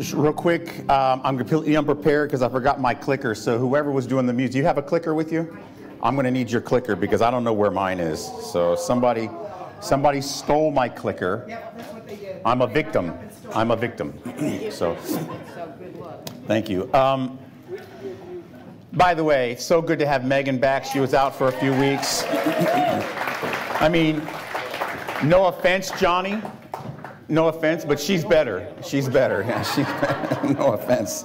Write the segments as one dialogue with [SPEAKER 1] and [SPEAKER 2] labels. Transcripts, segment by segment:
[SPEAKER 1] just real quick, um, I'm completely unprepared because I forgot my clicker. So whoever was doing the music, do you have a clicker with you? I'm going to need your clicker because I don't know where mine is. So somebody, somebody stole my clicker. I'm a victim. I'm a victim. so, thank you. Um, by the way, so good to have Megan back. She was out for a few weeks. I mean, no offense, Johnny. No offense, but she's better. She's better. Yeah, she's better. no offense.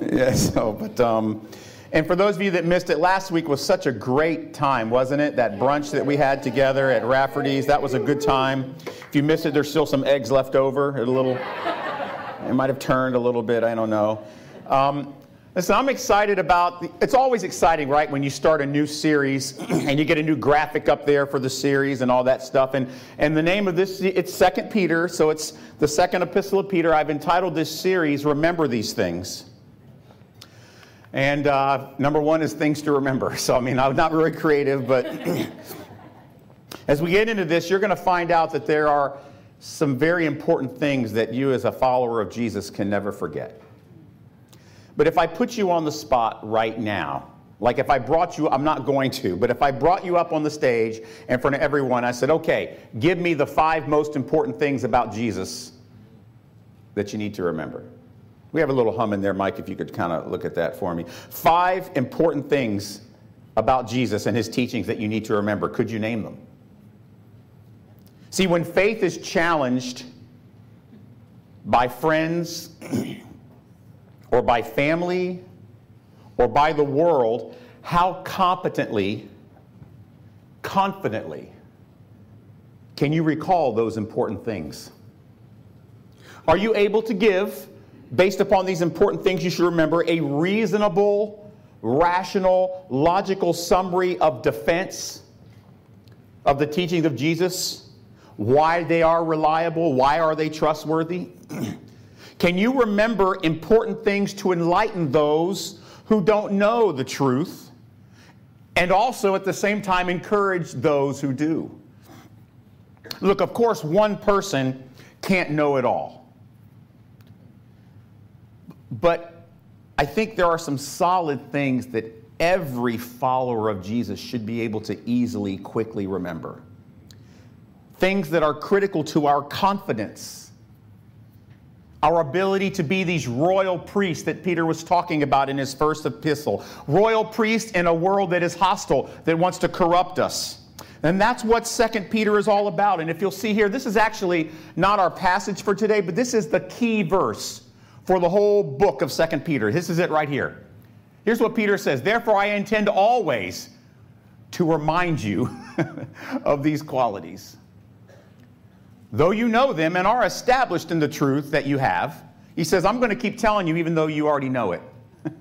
[SPEAKER 1] Yeah, so, but, um, and for those of you that missed it, last week was such a great time, wasn't it? That brunch that we had together at Rafferty's, that was a good time. If you missed it, there's still some eggs left over. A little, it might have turned a little bit, I don't know. Um, Listen, I'm excited about, the, it's always exciting, right, when you start a new series and you get a new graphic up there for the series and all that stuff. And, and the name of this, it's Second Peter, so it's the second epistle of Peter. I've entitled this series, Remember These Things. And uh, number one is things to remember. So, I mean, I'm not very creative, but as we get into this, you're going to find out that there are some very important things that you, as a follower of Jesus, can never forget. But if I put you on the spot right now, like if I brought you, I'm not going to, but if I brought you up on the stage in front of everyone, I said, okay, give me the five most important things about Jesus that you need to remember. We have a little hum in there, Mike, if you could kind of look at that for me. Five important things about Jesus and his teachings that you need to remember. Could you name them? See, when faith is challenged by friends, or by family or by the world, how competently, confidently can you recall those important things? Are you able to give, based upon these important things you should remember, a reasonable, rational, logical summary of defense of the teachings of Jesus? Why they are reliable? Why are they trustworthy? Can you remember important things to enlighten those who don't know the truth and also at the same time encourage those who do? Look, of course, one person can't know it all. But I think there are some solid things that every follower of Jesus should be able to easily, quickly remember. Things that are critical to our confidence our ability to be these royal priests that Peter was talking about in his first epistle. Royal priests in a world that is hostile, that wants to corrupt us. And that's what Second Peter is all about. And if you'll see here, this is actually not our passage for today, but this is the key verse for the whole book of Second Peter. This is it right here. Here's what Peter says Therefore, I intend always to remind you of these qualities though you know them and are established in the truth that you have, he says, I'm going to keep telling you even though you already know it.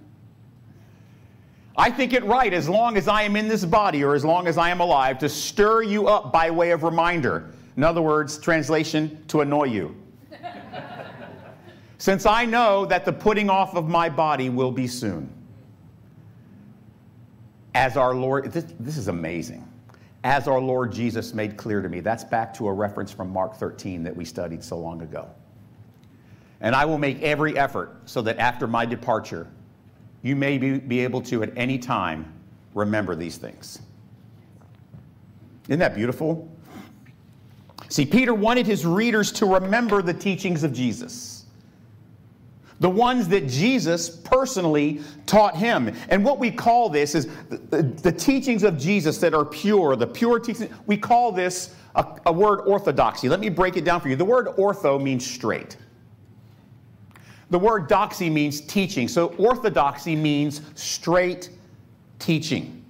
[SPEAKER 1] I think it right, as long as I am in this body or as long as I am alive, to stir you up by way of reminder. In other words, translation, to annoy you. Since I know that the putting off of my body will be soon. As our Lord, this, this is amazing as our Lord Jesus made clear to me. That's back to a reference from Mark 13 that we studied so long ago. And I will make every effort so that after my departure, you may be, be able to at any time remember these things. Isn't that beautiful? See, Peter wanted his readers to remember the teachings of Jesus the ones that Jesus personally taught him. And what we call this is the, the, the teachings of Jesus that are pure, the pure teachings. We call this a, a word orthodoxy. Let me break it down for you. The word ortho means straight. The word doxy means teaching. So orthodoxy means straight teaching.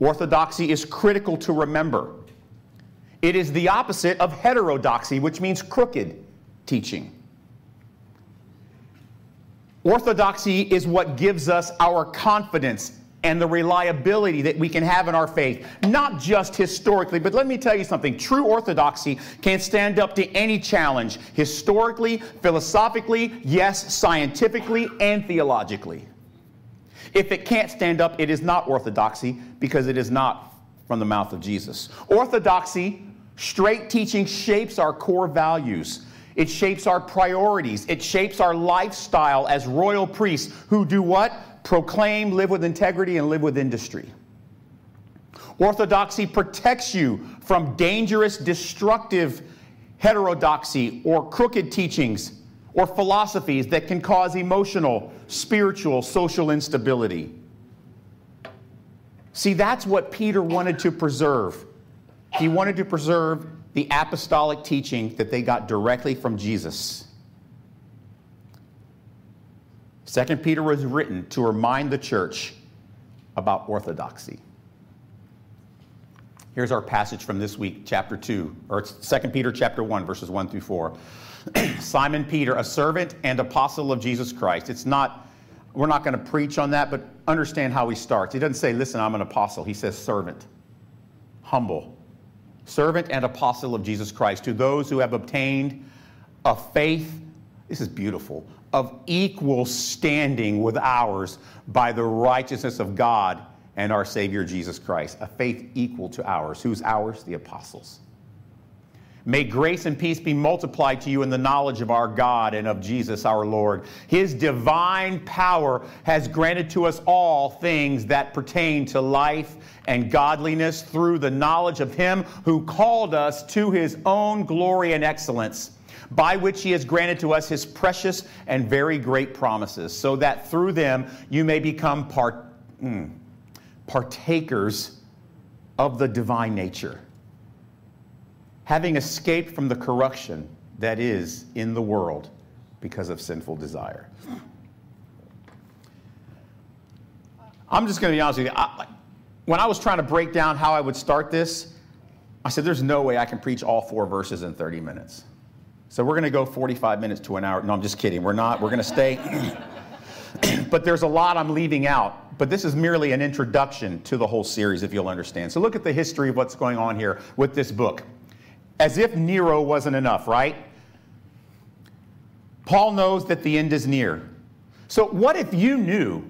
[SPEAKER 1] Orthodoxy is critical to remember. It is the opposite of heterodoxy, which means crooked teaching. Orthodoxy is what gives us our confidence and the reliability that we can have in our faith, not just historically, but let me tell you something. True orthodoxy can stand up to any challenge, historically, philosophically, yes, scientifically, and theologically. If it can't stand up, it is not orthodoxy because it is not from the mouth of Jesus. Orthodoxy, straight teaching, shapes our core values. It shapes our priorities. It shapes our lifestyle as royal priests who do what? Proclaim, live with integrity, and live with industry. Orthodoxy protects you from dangerous, destructive heterodoxy or crooked teachings or philosophies that can cause emotional, spiritual, social instability. See, that's what Peter wanted to preserve. He wanted to preserve the apostolic teaching that they got directly from Jesus. Second Peter was written to remind the church about orthodoxy. Here's our passage from this week, chapter 2, or 2 Peter chapter 1, verses 1 through 4. Simon Peter, a servant and apostle of Jesus Christ. It's not, we're not going to preach on that, but understand how he starts. He doesn't say, listen, I'm an apostle. He says servant, humble, servant and apostle of Jesus Christ, to those who have obtained a faith, this is beautiful, of equal standing with ours by the righteousness of God and our Savior Jesus Christ. A faith equal to ours. Who's ours? The apostles. May grace and peace be multiplied to you in the knowledge of our God and of Jesus our Lord. His divine power has granted to us all things that pertain to life and godliness through the knowledge of Him who called us to His own glory and excellence, by which He has granted to us His precious and very great promises, so that through them you may become part, mm, partakers of the divine nature having escaped from the corruption that is in the world because of sinful desire. I'm just going to be honest with you. I, when I was trying to break down how I would start this, I said, there's no way I can preach all four verses in 30 minutes. So we're going to go 45 minutes to an hour. No, I'm just kidding. We're not. We're going to stay. but there's a lot I'm leaving out. But this is merely an introduction to the whole series, if you'll understand. So look at the history of what's going on here with this book as if Nero wasn't enough, right? Paul knows that the end is near. So, what if you knew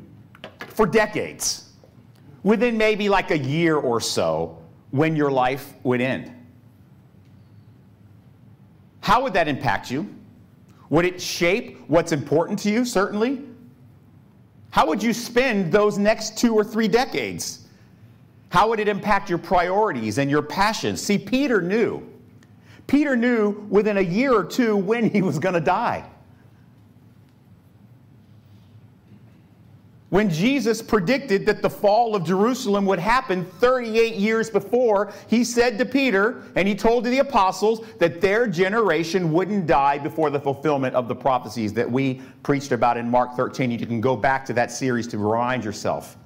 [SPEAKER 1] for decades, within maybe like a year or so, when your life would end? How would that impact you? Would it shape what's important to you? Certainly. How would you spend those next two or three decades? How would it impact your priorities and your passions? See, Peter knew Peter knew within a year or two when he was going to die. When Jesus predicted that the fall of Jerusalem would happen 38 years before, he said to Peter and he told to the apostles that their generation wouldn't die before the fulfillment of the prophecies that we preached about in Mark 13. You can go back to that series to remind yourself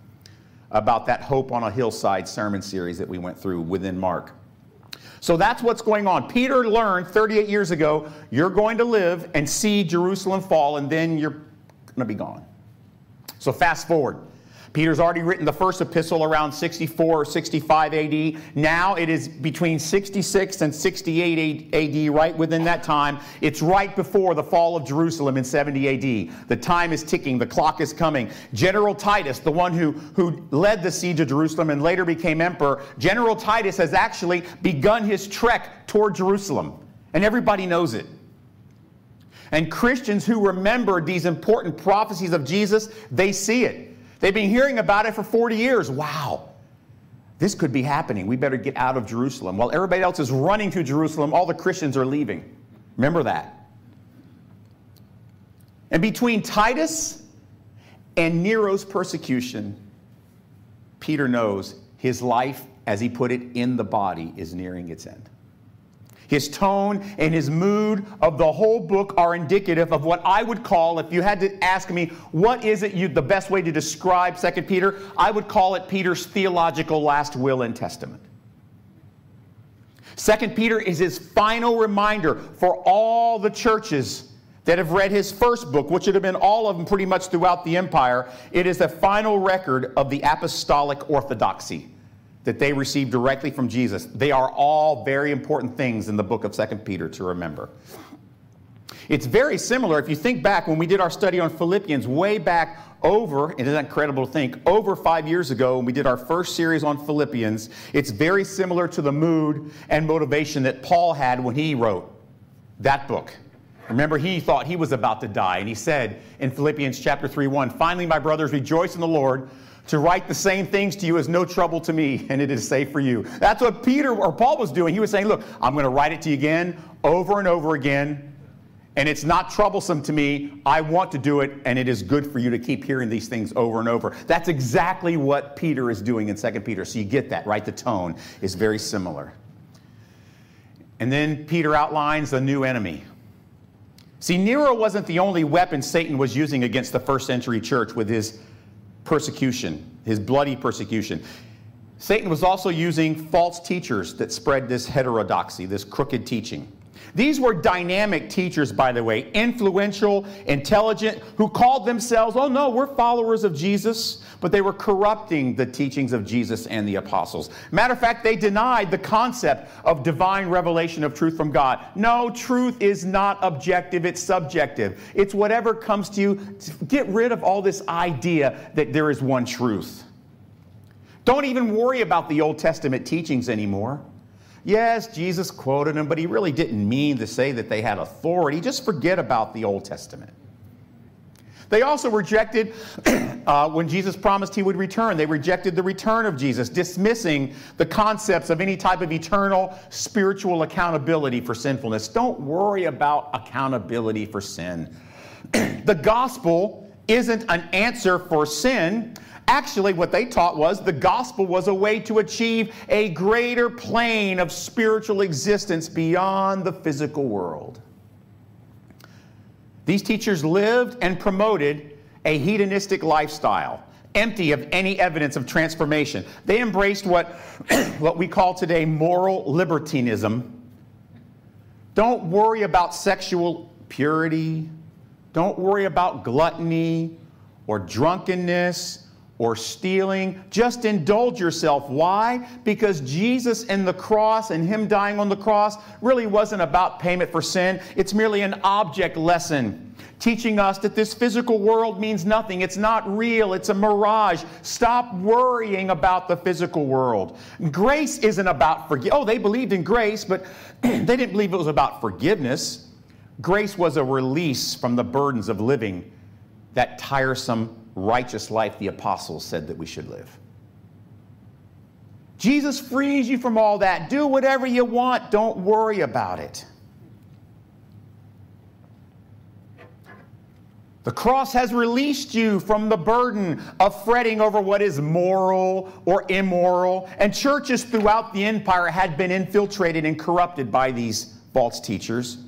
[SPEAKER 1] about that Hope on a Hillside sermon series that we went through within Mark. So that's what's going on. Peter learned 38 years ago you're going to live and see Jerusalem fall, and then you're going to be gone. So fast forward. Peter's already written the first epistle around 64 or 65 AD. Now it is between 66 and 68 AD, right within that time. It's right before the fall of Jerusalem in 70 AD. The time is ticking, the clock is coming. General Titus, the one who, who led the siege of Jerusalem and later became emperor, General Titus has actually begun his trek toward Jerusalem. And everybody knows it. And Christians who remember these important prophecies of Jesus, they see it. They've been hearing about it for 40 years. Wow, this could be happening. We better get out of Jerusalem. While everybody else is running to Jerusalem, all the Christians are leaving. Remember that. And between Titus and Nero's persecution, Peter knows his life, as he put it, in the body is nearing its end. His tone and his mood of the whole book are indicative of what I would call, if you had to ask me, what is it you, the best way to describe 2 Peter? I would call it Peter's theological last will and testament. 2 Peter is his final reminder for all the churches that have read his first book, which would have been all of them pretty much throughout the empire. It is a final record of the apostolic orthodoxy that they received directly from Jesus. They are all very important things in the book of Second Peter to remember. It's very similar if you think back when we did our study on Philippians way back over, isn't that incredible to think, over five years ago when we did our first series on Philippians. It's very similar to the mood and motivation that Paul had when he wrote that book. Remember, he thought he was about to die, and he said in Philippians chapter 3 1, Finally, my brothers, rejoice in the Lord. To write the same things to you is no trouble to me, and it is safe for you. That's what Peter or Paul was doing. He was saying, Look, I'm going to write it to you again, over and over again, and it's not troublesome to me. I want to do it, and it is good for you to keep hearing these things over and over. That's exactly what Peter is doing in 2 Peter. So you get that, right? The tone is very similar. And then Peter outlines the new enemy. See, Nero wasn't the only weapon Satan was using against the first century church with his persecution, his bloody persecution. Satan was also using false teachers that spread this heterodoxy, this crooked teaching. These were dynamic teachers, by the way, influential, intelligent, who called themselves, oh no, we're followers of Jesus, but they were corrupting the teachings of Jesus and the apostles. Matter of fact, they denied the concept of divine revelation of truth from God. No, truth is not objective, it's subjective. It's whatever comes to you. Get rid of all this idea that there is one truth. Don't even worry about the Old Testament teachings anymore. Yes, Jesus quoted them, but he really didn't mean to say that they had authority. Just forget about the Old Testament. They also rejected uh, when Jesus promised he would return. They rejected the return of Jesus, dismissing the concepts of any type of eternal spiritual accountability for sinfulness. Don't worry about accountability for sin. the gospel isn't an answer for sin, Actually, what they taught was the gospel was a way to achieve a greater plane of spiritual existence beyond the physical world. These teachers lived and promoted a hedonistic lifestyle, empty of any evidence of transformation. They embraced what, what we call today moral libertinism. Don't worry about sexual purity. Don't worry about gluttony or drunkenness or stealing. Just indulge yourself. Why? Because Jesus and the cross and Him dying on the cross really wasn't about payment for sin. It's merely an object lesson teaching us that this physical world means nothing. It's not real. It's a mirage. Stop worrying about the physical world. Grace isn't about forgive. Oh, they believed in grace, but they didn't believe it was about forgiveness. Grace was a release from the burdens of living that tiresome righteous life the apostles said that we should live. Jesus frees you from all that. Do whatever you want, don't worry about it. The cross has released you from the burden of fretting over what is moral or immoral. And churches throughout the empire had been infiltrated and corrupted by these false teachers,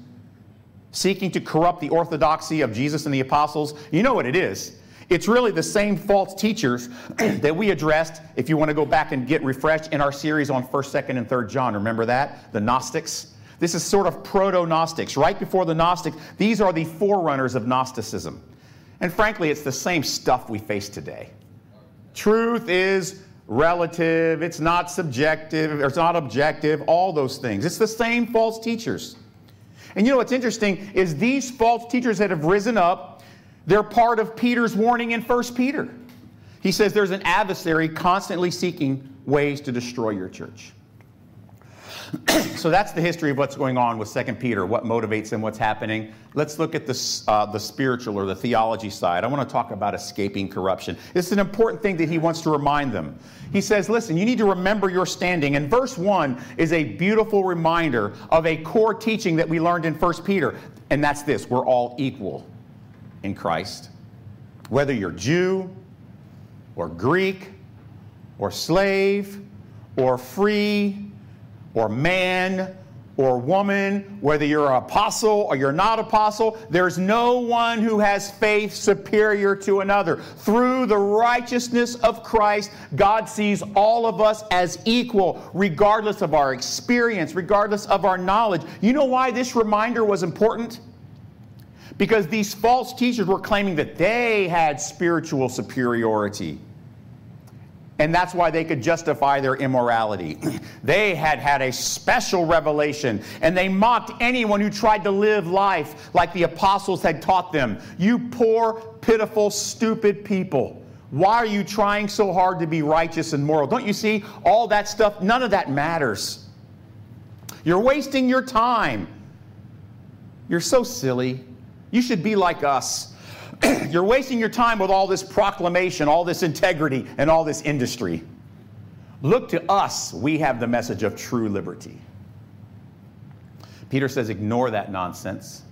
[SPEAKER 1] seeking to corrupt the orthodoxy of Jesus and the apostles. You know what it is it's really the same false teachers that we addressed, if you want to go back and get refreshed, in our series on 1st, 2nd, and 3rd John. Remember that? The Gnostics. This is sort of proto Gnostics. Right before the Gnostics, these are the forerunners of Gnosticism. And frankly, it's the same stuff we face today. Truth is relative, it's not subjective, it's not objective, all those things. It's the same false teachers. And you know what's interesting is these false teachers that have risen up they're part of Peter's warning in 1 Peter. He says there's an adversary constantly seeking ways to destroy your church. so that's the history of what's going on with 2 Peter, what motivates him, what's happening. Let's look at the, uh, the spiritual or the theology side. I want to talk about escaping corruption. This is an important thing that he wants to remind them. He says, listen, you need to remember your standing. And verse 1 is a beautiful reminder of a core teaching that we learned in 1 Peter, and that's this we're all equal in Christ. Whether you're Jew or Greek or slave or free or man or woman, whether you're an apostle or you're not apostle, there's no one who has faith superior to another. Through the righteousness of Christ, God sees all of us as equal, regardless of our experience, regardless of our knowledge. You know why this reminder was important? Because these false teachers were claiming that they had spiritual superiority. And that's why they could justify their immorality. they had had a special revelation, and they mocked anyone who tried to live life like the apostles had taught them. You poor, pitiful, stupid people. Why are you trying so hard to be righteous and moral? Don't you see all that stuff? None of that matters. You're wasting your time. You're so silly. You should be like us. You're wasting your time with all this proclamation, all this integrity, and all this industry. Look to us. We have the message of true liberty. Peter says, ignore that nonsense.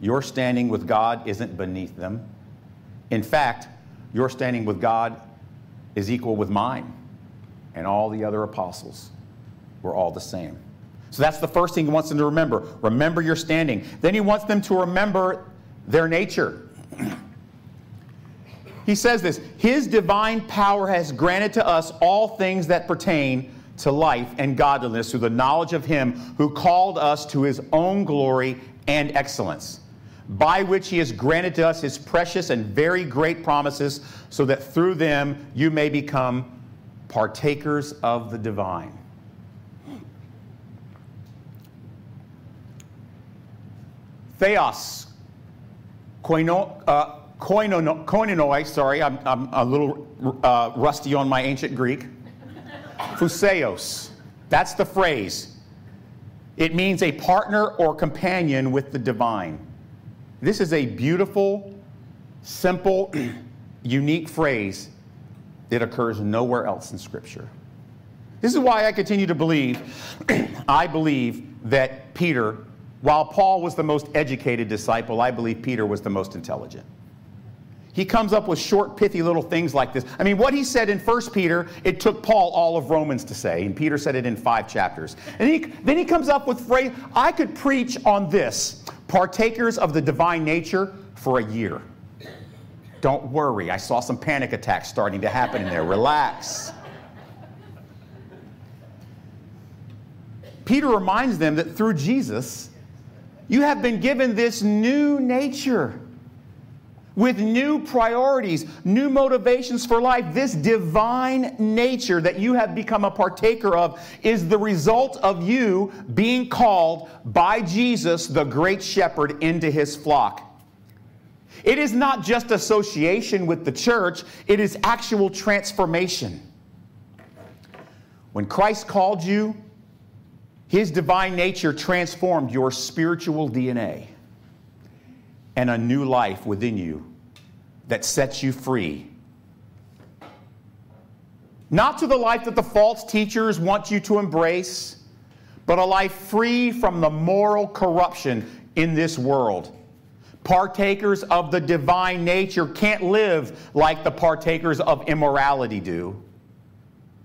[SPEAKER 1] Your standing with God isn't beneath them. In fact, your standing with God is equal with mine and all the other apostles. We're all the same. So that's the first thing he wants them to remember. Remember your standing. Then he wants them to remember their nature. He says this His divine power has granted to us all things that pertain to life and godliness through the knowledge of Him who called us to His own glory and excellence, by which He has granted to us His precious and very great promises, so that through them you may become partakers of the divine. Theos, koino, uh, koinono, koinonoi, sorry, I'm, I'm a little uh, rusty on my ancient Greek. Phuseos, that's the phrase. It means a partner or companion with the divine. This is a beautiful, simple, unique phrase that occurs nowhere else in Scripture. This is why I continue to believe, I believe that Peter, while Paul was the most educated disciple, I believe Peter was the most intelligent. He comes up with short, pithy little things like this. I mean, what he said in 1 Peter, it took Paul all of Romans to say, and Peter said it in five chapters. And he, then he comes up with phrase, I could preach on this, partakers of the divine nature, for a year. Don't worry, I saw some panic attacks starting to happen in there. Relax. Peter reminds them that through Jesus, you have been given this new nature with new priorities, new motivations for life. This divine nature that you have become a partaker of is the result of you being called by Jesus, the great shepherd, into his flock. It is not just association with the church, it is actual transformation. When Christ called you, his divine nature transformed your spiritual DNA and a new life within you that sets you free. Not to the life that the false teachers want you to embrace, but a life free from the moral corruption in this world. Partakers of the divine nature can't live like the partakers of immorality do.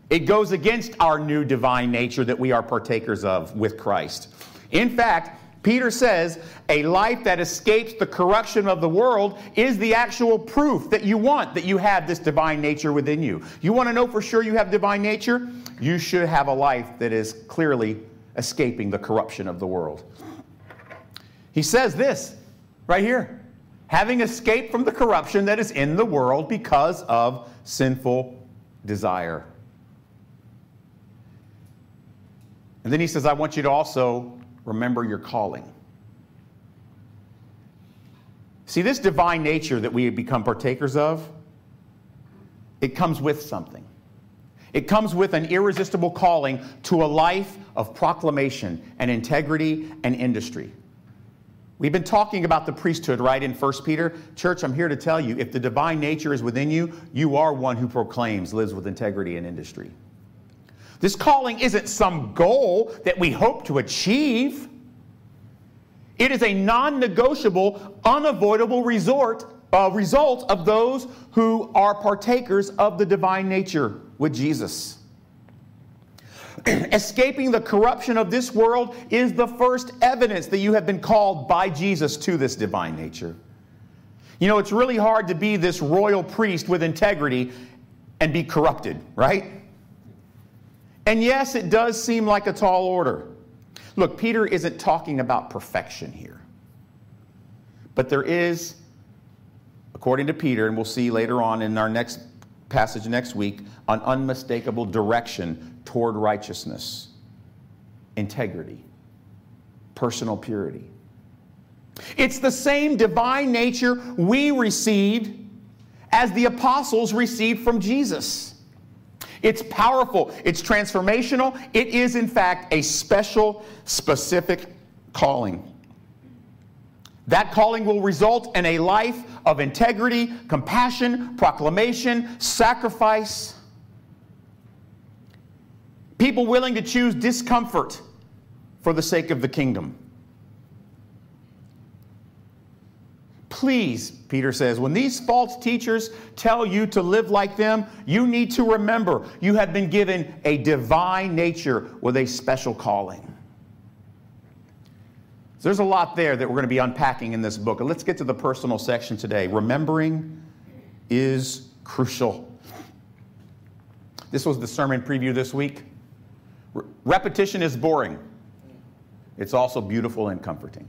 [SPEAKER 1] It goes against our new divine nature that we are partakers of with Christ. In fact, Peter says a life that escapes the corruption of the world is the actual proof that you want that you have this divine nature within you. You want to know for sure you have divine nature? You should have a life that is clearly escaping the corruption of the world. He says this right here having escaped from the corruption that is in the world because of sinful desire. And then he says, I want you to also remember your calling. See, this divine nature that we have become partakers of, it comes with something. It comes with an irresistible calling to a life of proclamation and integrity and industry. We've been talking about the priesthood, right, in 1 Peter. Church, I'm here to tell you if the divine nature is within you, you are one who proclaims, lives with integrity and industry. This calling isn't some goal that we hope to achieve. It is a non negotiable, unavoidable resort, uh, result of those who are partakers of the divine nature with Jesus. Escaping the corruption of this world is the first evidence that you have been called by Jesus to this divine nature. You know, it's really hard to be this royal priest with integrity and be corrupted, right? And yes, it does seem like a tall order. Look, Peter isn't talking about perfection here. But there is, according to Peter, and we'll see later on in our next passage next week, an unmistakable direction toward righteousness, integrity, personal purity. It's the same divine nature we received as the apostles received from Jesus. It's powerful, it's transformational. It is, in fact, a special, specific calling. That calling will result in a life of integrity, compassion, proclamation, sacrifice. People willing to choose discomfort for the sake of the kingdom. Please, Peter says, when these false teachers tell you to live like them, you need to remember you have been given a divine nature with a special calling. So there's a lot there that we're going to be unpacking in this book. Let's get to the personal section today. Remembering is crucial. This was the sermon preview this week. repetition is boring, it's also beautiful and comforting.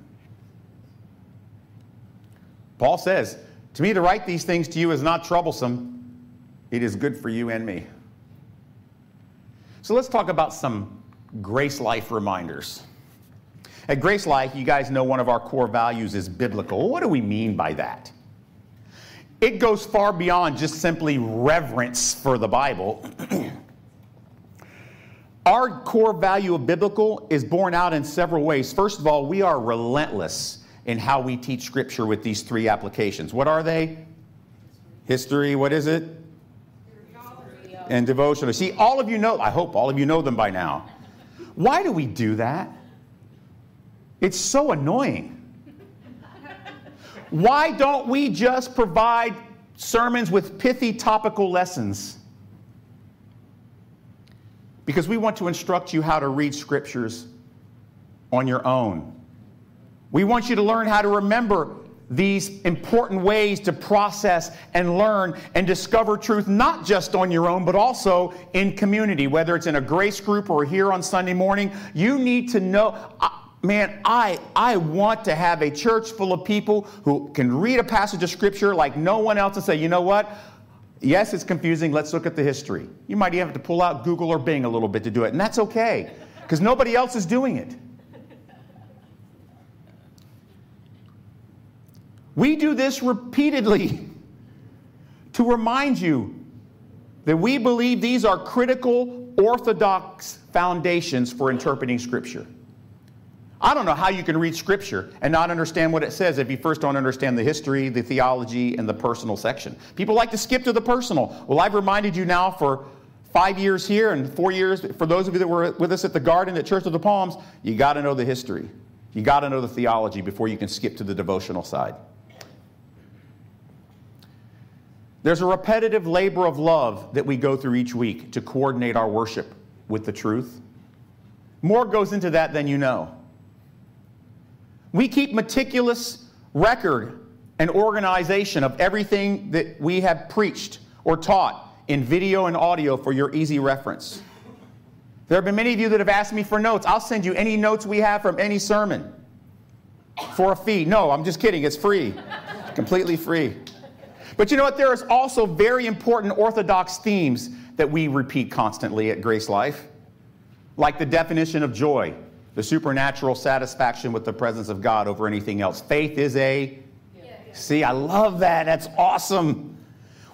[SPEAKER 1] Paul says, To me, to write these things to you is not troublesome, it is good for you and me. So let's talk about some grace life reminders. At Grace Life, you guys know one of our core values is biblical. What do we mean by that? It goes far beyond just simply reverence for the Bible. our core value of biblical is borne out in several ways. First of all, we are relentless in how we teach Scripture with these three applications. What are they? History, what is it? And devotional. See, all of you know, I hope all of you know them by now. Why do we do that? It's so annoying. Why don't we just provide sermons with pithy topical lessons? Because we want to instruct you how to read scriptures on your own. We want you to learn how to remember these important ways to process and learn and discover truth, not just on your own, but also in community, whether it's in a grace group or here on Sunday morning. You need to know. Man, I, I want to have a church full of people who can read a passage of scripture like no one else and say, you know what? Yes, it's confusing. Let's look at the history. You might even have to pull out Google or Bing a little bit to do it, and that's okay because nobody else is doing it. We do this repeatedly to remind you that we believe these are critical, orthodox foundations for interpreting Scripture. I don't know how you can read Scripture and not understand what it says if you first don't understand the history, the theology, and the personal section. People like to skip to the personal. Well, I've reminded you now for five years here and four years, for those of you that were with us at the garden at Church of the Palms, you got to know the history. You got to know the theology before you can skip to the devotional side. There's a repetitive labor of love that we go through each week to coordinate our worship with the truth. More goes into that than you know. We keep meticulous record and organization of everything that we have preached or taught in video and audio for your easy reference. There have been many of you that have asked me for notes. I'll send you any notes we have from any sermon for a fee. No, I'm just kidding. It's free, completely free. But you know what? There is also very important orthodox themes that we repeat constantly at Grace Life, like the definition of joy the supernatural satisfaction with the presence of God over anything else. Faith is a. See, I love that. That's awesome.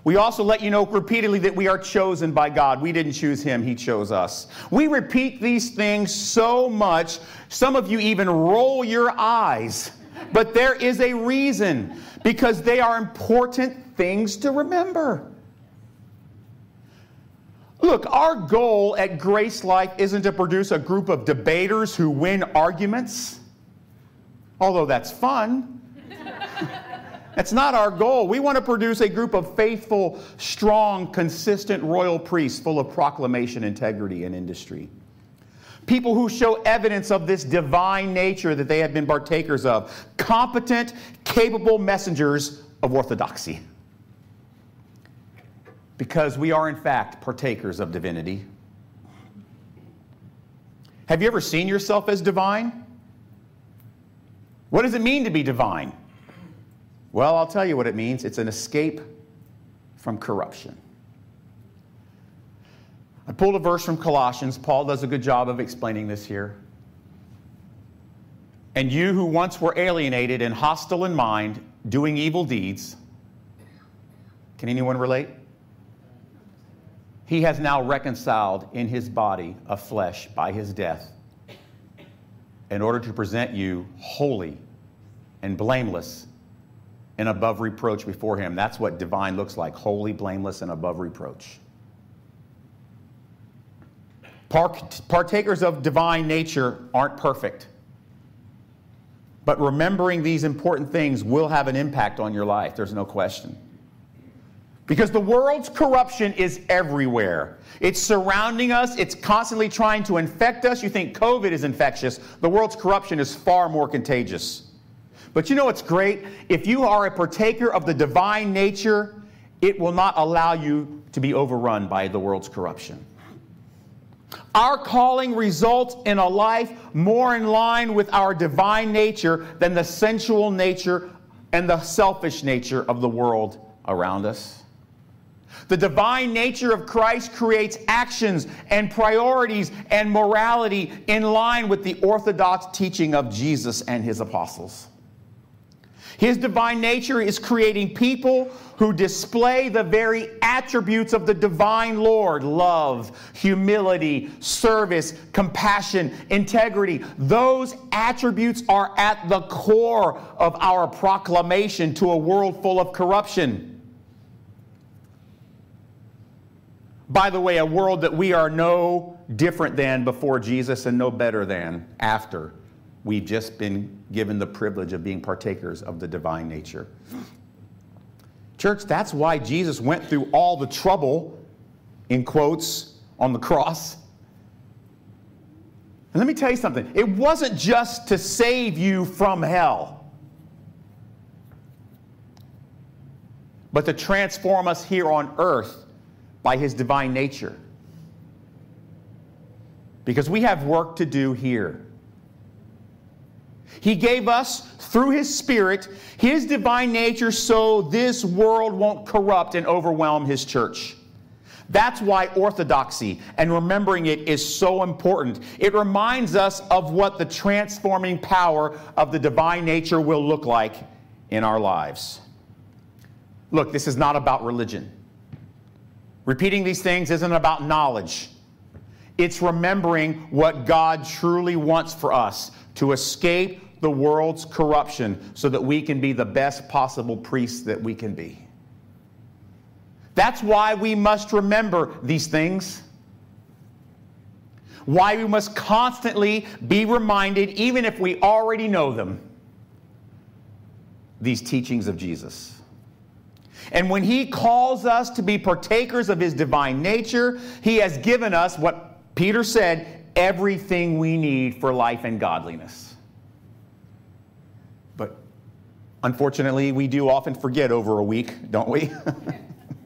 [SPEAKER 1] We also let you know repeatedly that we are chosen by God. We didn't choose Him, He chose us. We repeat these things so much, some of you even roll your eyes. But there is a reason because they are important things to remember. Look, our goal at Grace Life isn't to produce a group of debaters who win arguments, although that's fun. that's not our goal. We want to produce a group of faithful, strong, consistent royal priests full of proclamation, integrity, and industry. People who show evidence of this divine nature that they have been partakers of. Competent, capable messengers of orthodoxy because we are, in fact, partakers of divinity. Have you ever seen yourself as divine? What does it mean to be divine? Well, I'll tell you what it means it's an escape from corruption. I pulled a verse from Colossians. Paul does a good job of explaining this here. And you who once were alienated and hostile in mind, doing evil deeds, can anyone relate? he has now reconciled in his body of flesh by his death in order to present you holy and blameless and above reproach before Him. That's what divine looks like holy, blameless, and above reproach. Partakers of divine nature aren't perfect. But remembering these important things will have an impact on your life, there's no question. Because the world's corruption is everywhere. It's surrounding us, it's constantly trying to infect us. You think COVID is infectious, the world's corruption is far more contagious. But you know what's great? If you are a partaker of the divine nature, it will not allow you to be overrun by the world's corruption. Our calling results in a life more in line with our divine nature than the sensual nature and the selfish nature of the world around us. The divine nature of Christ creates actions and priorities and morality in line with the orthodox teaching of Jesus and his apostles. His divine nature is creating people who display the very attributes of the divine Lord love, humility, service, compassion, integrity. Those attributes are at the core of our proclamation to a world full of corruption. By the way, a world that we are no different than before Jesus and no better than after we've just been given the privilege of being partakers of the divine nature. Church, that's why Jesus went through all the trouble, in quotes, on the cross. And let me tell you something it wasn't just to save you from hell, but to transform us here on earth by his divine nature. Because we have work to do here. He gave us, through His Spirit, His divine nature so this world won't corrupt and overwhelm His church. That's why orthodoxy and remembering it is so important. It reminds us of what the transforming power of the divine nature will look like in our lives. Look, this is not about religion. Repeating these things isn't about knowledge. It's remembering what God truly wants for us to escape the world's corruption so that we can be the best possible priests that we can be. That's why we must remember these things. Why we must constantly be reminded, even if we already know them, these teachings of Jesus. And when he calls us to be partakers of his divine nature, he has given us what Peter said everything we need for life and godliness. But unfortunately, we do often forget over a week, don't we?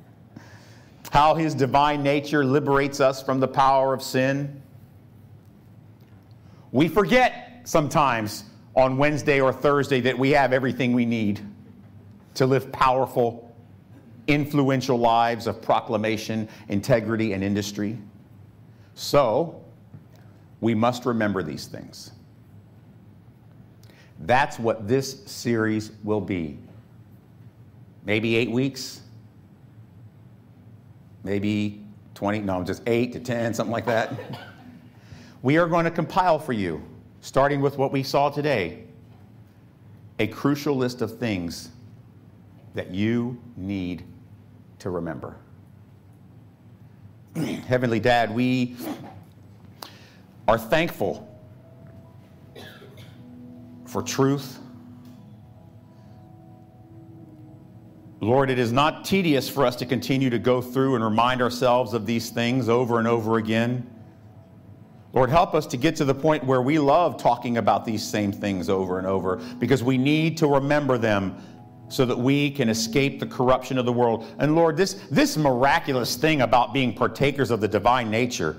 [SPEAKER 1] How his divine nature liberates us from the power of sin. We forget sometimes on Wednesday or Thursday that we have everything we need to live powerful, influential lives of proclamation, integrity, and industry. So, we must remember these things. That's what this series will be. Maybe eight weeks, maybe 20, no, just eight to 10, something like that. we are going to compile for you, starting with what we saw today, a crucial list of things that you need to remember. Heavenly Dad, we are thankful for truth. Lord, it is not tedious for us to continue to go through and remind ourselves of these things over and over again. Lord, help us to get to the point where we love talking about these same things over and over because we need to remember them so that we can escape the corruption of the world. And Lord, this, this miraculous thing about being partakers of the divine nature,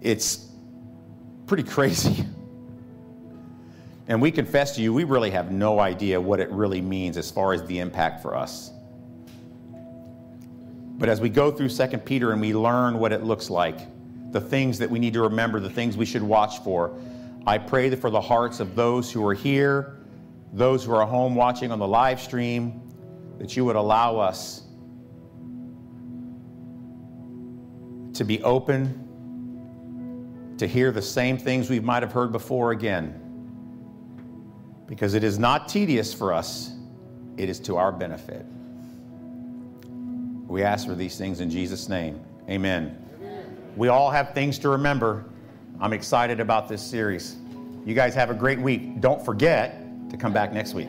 [SPEAKER 1] it's pretty crazy. And we confess to you, we really have no idea what it really means as far as the impact for us. But as we go through 2 Peter and we learn what it looks like, the things that we need to remember, the things we should watch for, I pray that for the hearts of those who are here, those who are home watching on the live stream, that you would allow us to be open to hear the same things we might have heard before again because it is not tedious for us, it is to our benefit. We ask for these things in Jesus' name. Amen. We all have things to remember. I'm excited about this series. You guys have a great week. Don't forget to come back next week.